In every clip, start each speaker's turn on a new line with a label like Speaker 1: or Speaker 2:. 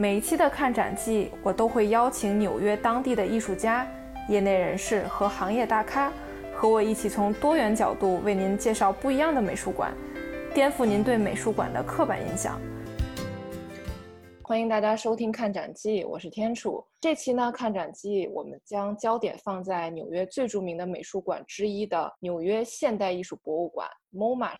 Speaker 1: 每一期的看展记，我都会邀请纽约当地的艺术家、业内人士和行业大咖，和我一起从多元角度为您介绍不一样的美术馆，颠覆您对美术馆的刻板印象。欢迎大家收听看展记，我是天楚。这期呢，看展记我们将焦点放在纽约最著名的美术馆之一的纽约现代艺术博物馆 MoMA。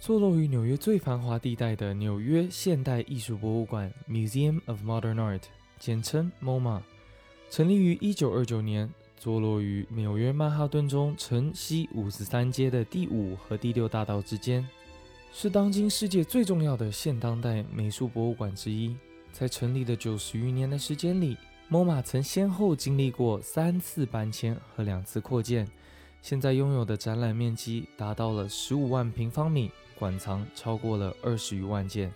Speaker 2: 坐落于纽约最繁华地带的纽约现代艺术博物馆 （Museum of Modern Art），简称 MoMA，成立于1929年，坐落于纽约曼哈顿中城西五十三街的第五和第六大道之间，是当今世界最重要的现当代美术博物馆之一。在成立的九十余年的时间里，MoMA 曾先后经历过三次搬迁和两次扩建，现在拥有的展览面积达到了十五万平方米。馆藏超过了二十余万件，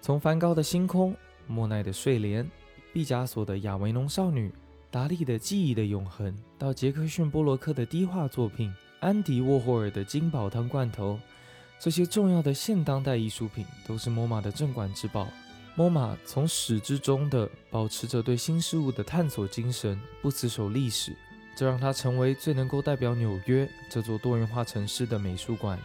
Speaker 2: 从梵高的星空、莫奈的睡莲、毕加索的亚维农少女、达利的记忆的永恒，到杰克逊波罗克的低画作品、安迪沃霍尔的金宝汤罐头，这些重要的现当代艺术品都是 MoMA 的镇馆之宝。MoMA 从始至终的保持着对新事物的探索精神，不死守历史，这让它成为最能够代表纽约这座多元化城市的美术馆。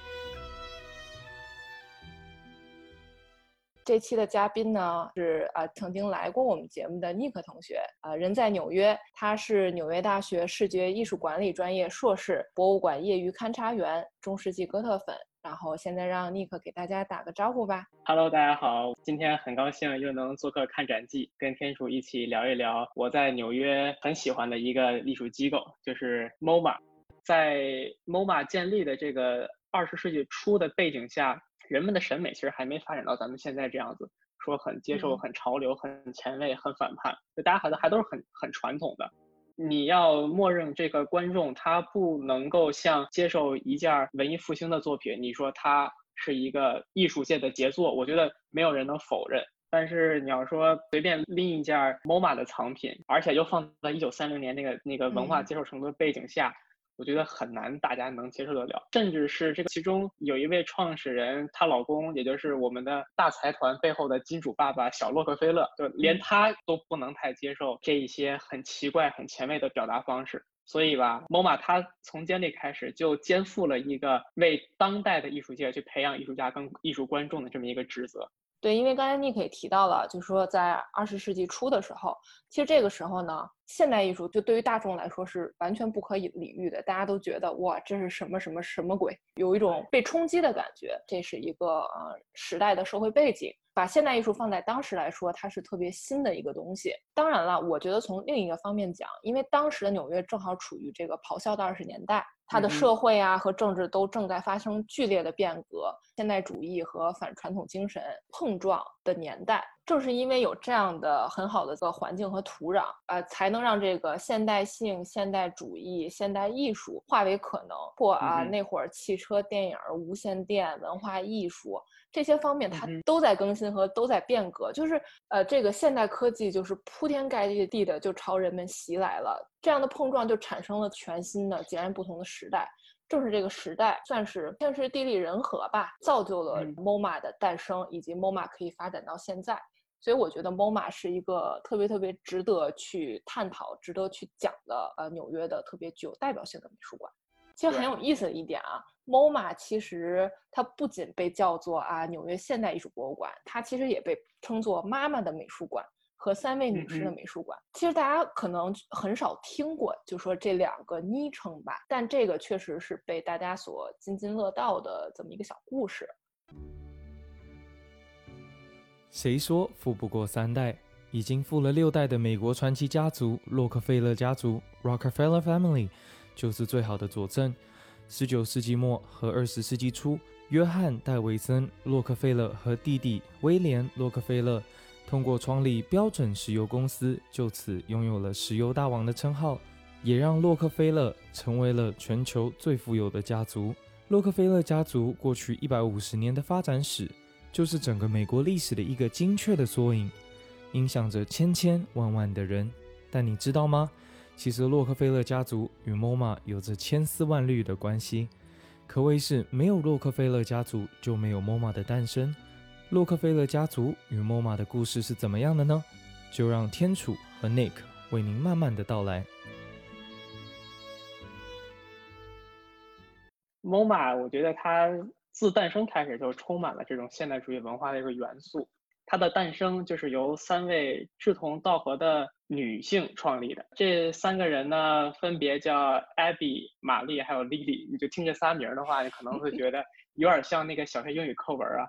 Speaker 1: 这期的嘉宾呢是呃曾经来过我们节目的尼克同学，呃人在纽约，他是纽约大学视觉艺术管理专业硕士，博物馆业余勘察员，中世纪哥特粉。然后现在让尼克给大家打个招呼吧。
Speaker 3: Hello，大家好，今天很高兴又能做客看展记，跟天楚一起聊一聊我在纽约很喜欢的一个艺术机构，就是 MoMA。在 MoMA 建立的这个二十世纪初的背景下。人们的审美其实还没发展到咱们现在这样子，说很接受、很潮流、很前卫、很反叛，就大家好像还都是很很传统的。你要默认这个观众他不能够像接受一件文艺复兴的作品，你说它是一个艺术界的杰作，我觉得没有人能否认。但是你要说随便拎一件 MoMA 的藏品，而且又放在一九三零年那个那个文化接受程度的背景下。我觉得很难，大家能接受得了。甚至是这个其中有一位创始人，她老公，也就是我们的大财团背后的金主爸爸小洛克菲勒，就连他都不能太接受这一些很奇怪、很前卫的表达方式。所以吧，MoMA 它从建立开始就肩负了一个为当代的艺术界去培养艺术家跟艺术观众的这么一个职责。
Speaker 1: 对，因为刚才尼克也提到了，就是说在二十世纪初的时候，其实这个时候呢。现代艺术就对于大众来说是完全不可以理喻的，大家都觉得哇，这是什么什么什么鬼，有一种被冲击的感觉。这是一个呃时代的社会背景，把现代艺术放在当时来说，它是特别新的一个东西。当然了，我觉得从另一个方面讲，因为当时的纽约正好处于这个咆哮的二十年代，它的社会啊和政治都正在发生剧烈的变革，现代主义和反传统精神碰撞的年代。正是因为有这样的很好的个环境和土壤，呃，才能让这个现代性、现代主义、现代艺术化为可能。或啊，那会儿汽车、电影、无线电、文化艺术这些方面，它都在更新和都在变革。就是呃，这个现代科技就是铺天盖地的就朝人们袭来了，这样的碰撞就产生了全新的、截然不同的时代。正是这个时代，算是天时地利人和吧，造就了 MoMA 的诞生，以及 MoMA 可以发展到现在。所以我觉得 MoMA 是一个特别特别值得去探讨、值得去讲的呃纽约的特别具有代表性的美术馆。其实很有意思的一点啊，MoMA 其实它不仅被叫做啊纽约现代艺术博物馆，它其实也被称作妈妈的美术馆和三位女士的美术馆。其实大家可能很少听过，就说这两个昵称吧，但这个确实是被大家所津津乐道的这么一个小故事。
Speaker 2: 谁说富不过三代？已经富了六代的美国传奇家族洛克菲勒家族 （Rockefeller Family） 就是最好的佐证。十九世纪末和二十世纪初，约翰·戴维森·洛克菲勒和弟弟威廉·洛克菲勒通过创立标准石油公司，就此拥有了“石油大王”的称号，也让洛克菲勒成为了全球最富有的家族。洛克菲勒家族过去一百五十年的发展史。就是整个美国历史的一个精确的缩影，影响着千千万万的人。但你知道吗？其实洛克菲勒家族与 MoMA 有着千丝万缕的关系，可谓是没有洛克菲勒家族就没有 MoMA 的诞生。洛克菲勒家族与 MoMA 的故事是怎么样的呢？就让天楚和 Nick 为您慢慢的道来。
Speaker 3: MoMA，我觉得它自诞生开始就充满了这种现代主义文化的一个元素。它的诞生就是由三位志同道合的女性创立的。这三个人呢，分别叫 Abby、玛丽还有 Lily。你就听这仨名儿的话，你可能会觉得有点像那个小学英语课文啊。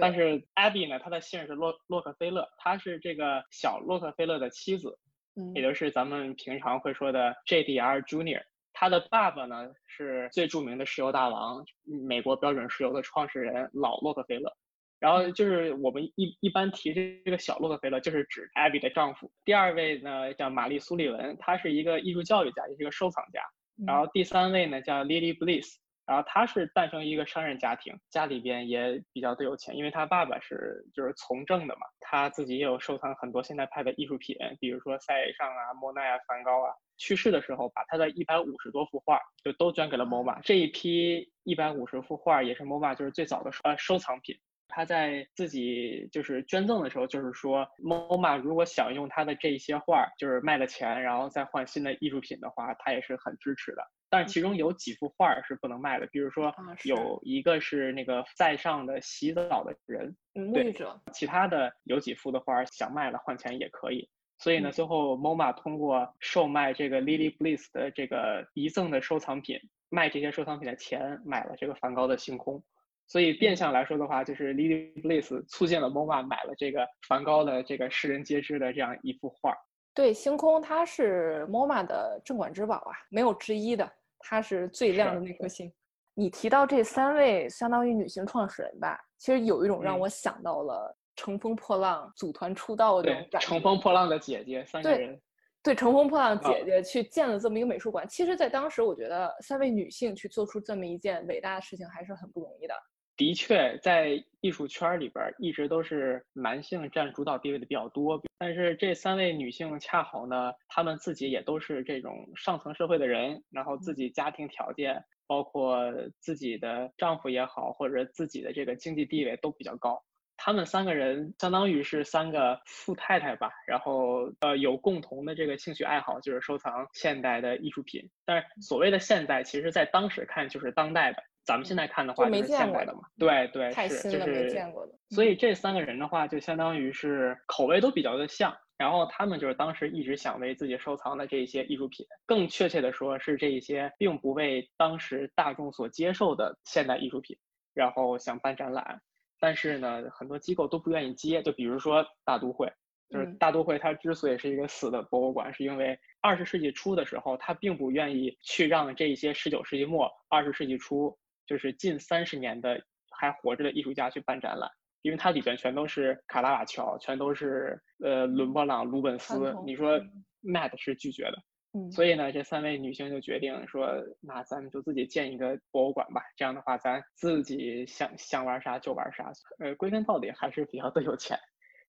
Speaker 3: 但是 Abby 呢，她的姓是洛洛克菲勒，她是这个小洛克菲勒的妻子，嗯也就是咱们平常会说的 JDR Junior。他的爸爸呢，是最著名的石油大王，美国标准石油的创始人老洛克菲勒。然后就是我们一一般提这个小洛克菲勒，就是指艾比的丈夫。第二位呢叫玛丽苏利文，她是一个艺术教育家，也是一个收藏家。然后第三位呢叫 Lily Bliss，然后她是诞生一个商人家庭，家里边也比较的有钱，因为她爸爸是就是从政的嘛。她自己也有收藏很多现代派的艺术品，比如说塞尚啊、莫奈啊、梵高啊。去世的时候，把他的一百五十多幅画就都捐给了 MoMA。这一批一百五十幅画也是 MoMA 就是最早的呃收藏品。他在自己就是捐赠的时候，就是说，MoMA 如果想用他的这些画，就是卖了钱，然后再换新的艺术品的话，他也是很支持的。但是其中有几幅画是不能卖的，比如说有一个是那个在上的洗澡的人，对，其他的有几幅的画想卖了换钱也可以。所以呢，最后 MoMA 通过售卖这个 Lily Bliss 的这个遗赠的收藏品，卖这些收藏品的钱买了这个梵高的星空。所以变相来说的话，就是 Lily Bliss 促进了 MoMA 买了这个梵高的这个世人皆知的这样一幅画。
Speaker 1: 对，星空它是 MoMA 的镇馆之宝啊，没有之一的，它是最亮的那颗星。你提到这三位相当于女性创始人吧，其实有一种让我想到了乘风破浪组团出道的。
Speaker 3: 乘风破浪的姐姐三个人。
Speaker 1: 对，乘风破浪姐姐去建了这么一个美术馆。其实，在当时，我觉得三位女性去做出这么一件伟大的事情，还是很不容易的。
Speaker 3: 的确，在艺术圈里边，一直都是男性占主导地位的比较多。但是这三位女性恰好呢，她们自己也都是这种上层社会的人，然后自己家庭条件，包括自己的丈夫也好，或者自己的这个经济地位都比较高。她们三个人相当于是三个富太太吧，然后呃有共同的这个兴趣爱好，就是收藏现代的艺术品。但是所谓的现代，其实在当时看就是当代的。咱们现在看的话就是现代的嘛，对对是就是
Speaker 1: 见过的。
Speaker 3: 所以这三个人的话，就相当于是口味都比较的像，然后他们就是当时一直想为自己收藏的这些艺术品，更确切的说是这一些并不为当时大众所接受的现代艺术品，然后想办展览，但是呢，很多机构都不愿意接，就比如说大都会。就是大都会，它之所以是一个死的博物馆，是因为二十世纪初的时候，它并不愿意去让这些十九世纪末、二十世纪初。就是近三十年的还活着的艺术家去办展览，因为它里边全都是卡拉瓦乔，全都是呃伦勃朗、鲁本斯。你说 Matt 是拒绝的，
Speaker 1: 嗯，
Speaker 3: 所以呢，这三位女性就决定说，那咱们就自己建一个博物馆吧。这样的话，咱自己想想玩啥就玩啥。呃，归根到底还是比较的有钱。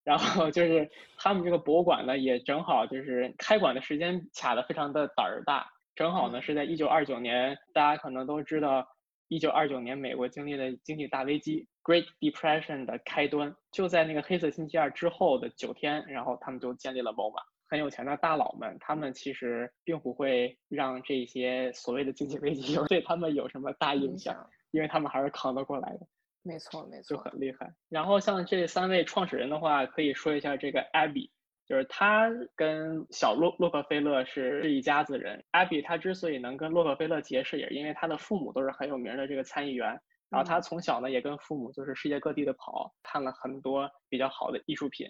Speaker 3: 然后就是他们这个博物馆呢，也正好就是开馆的时间卡的非常的胆儿大，正好呢是在一九二九年，大家可能都知道。一九二九年，美国经历了经济大危机 （Great Depression） 的开端，就在那个黑色星期二之后的九天，然后他们就建立了 MoMA。很有钱的大佬们，他们其实并不会让这些所谓的经济危机对他们有什么大影响，因为他们还是扛得过来的。
Speaker 1: 没错，没错，
Speaker 3: 就很厉害。然后像这三位创始人的话，可以说一下这个 Abby。就是他跟小洛洛克菲勒是一家子人。Abby 他之所以能跟洛克菲勒结识，也是因为他的父母都是很有名的这个参议员。然后他从小呢也跟父母就是世界各地的跑，看了很多比较好的艺术品，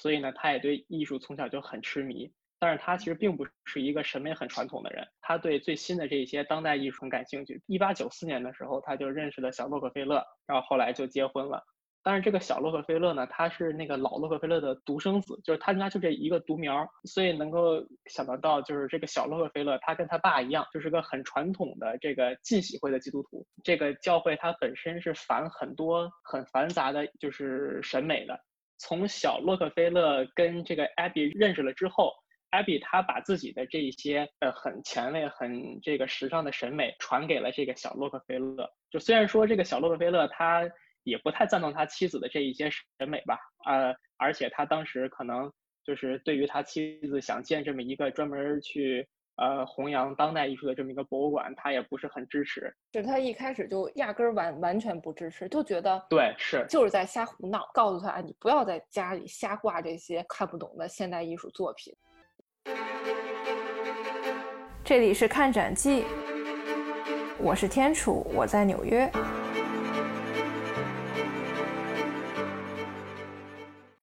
Speaker 3: 所以呢他也对艺术从小就很痴迷。但是他其实并不是一个审美很传统的人，他对最新的这些当代艺术很感兴趣。一八九四年的时候他就认识了小洛克菲勒，然后后来就结婚了。但是这个小洛克菲勒呢，他是那个老洛克菲勒的独生子，就是他家就这一个独苗，所以能够想得到，就是这个小洛克菲勒，他跟他爸一样，就是个很传统的这个浸喜会的基督徒。这个教会它本身是反很多很繁杂的，就是审美的。从小洛克菲勒跟这个艾比认识了之后，艾比他把自己的这一些呃很前卫、很这个时尚的审美传给了这个小洛克菲勒。就虽然说这个小洛克菲勒他。也不太赞同他妻子的这一些审美吧。呃，而且他当时可能就是对于他妻子想建这么一个专门去。呃，弘扬当代艺术的这么一个博物馆，他也不是很支持。
Speaker 1: 就是他一开始就压根儿完完全不支持，就觉得
Speaker 3: 对是
Speaker 1: 就是在瞎胡闹，告诉他你不要在家里瞎挂这些看不懂的现代艺术作品。这里是看展记，我是天楚，我在纽约。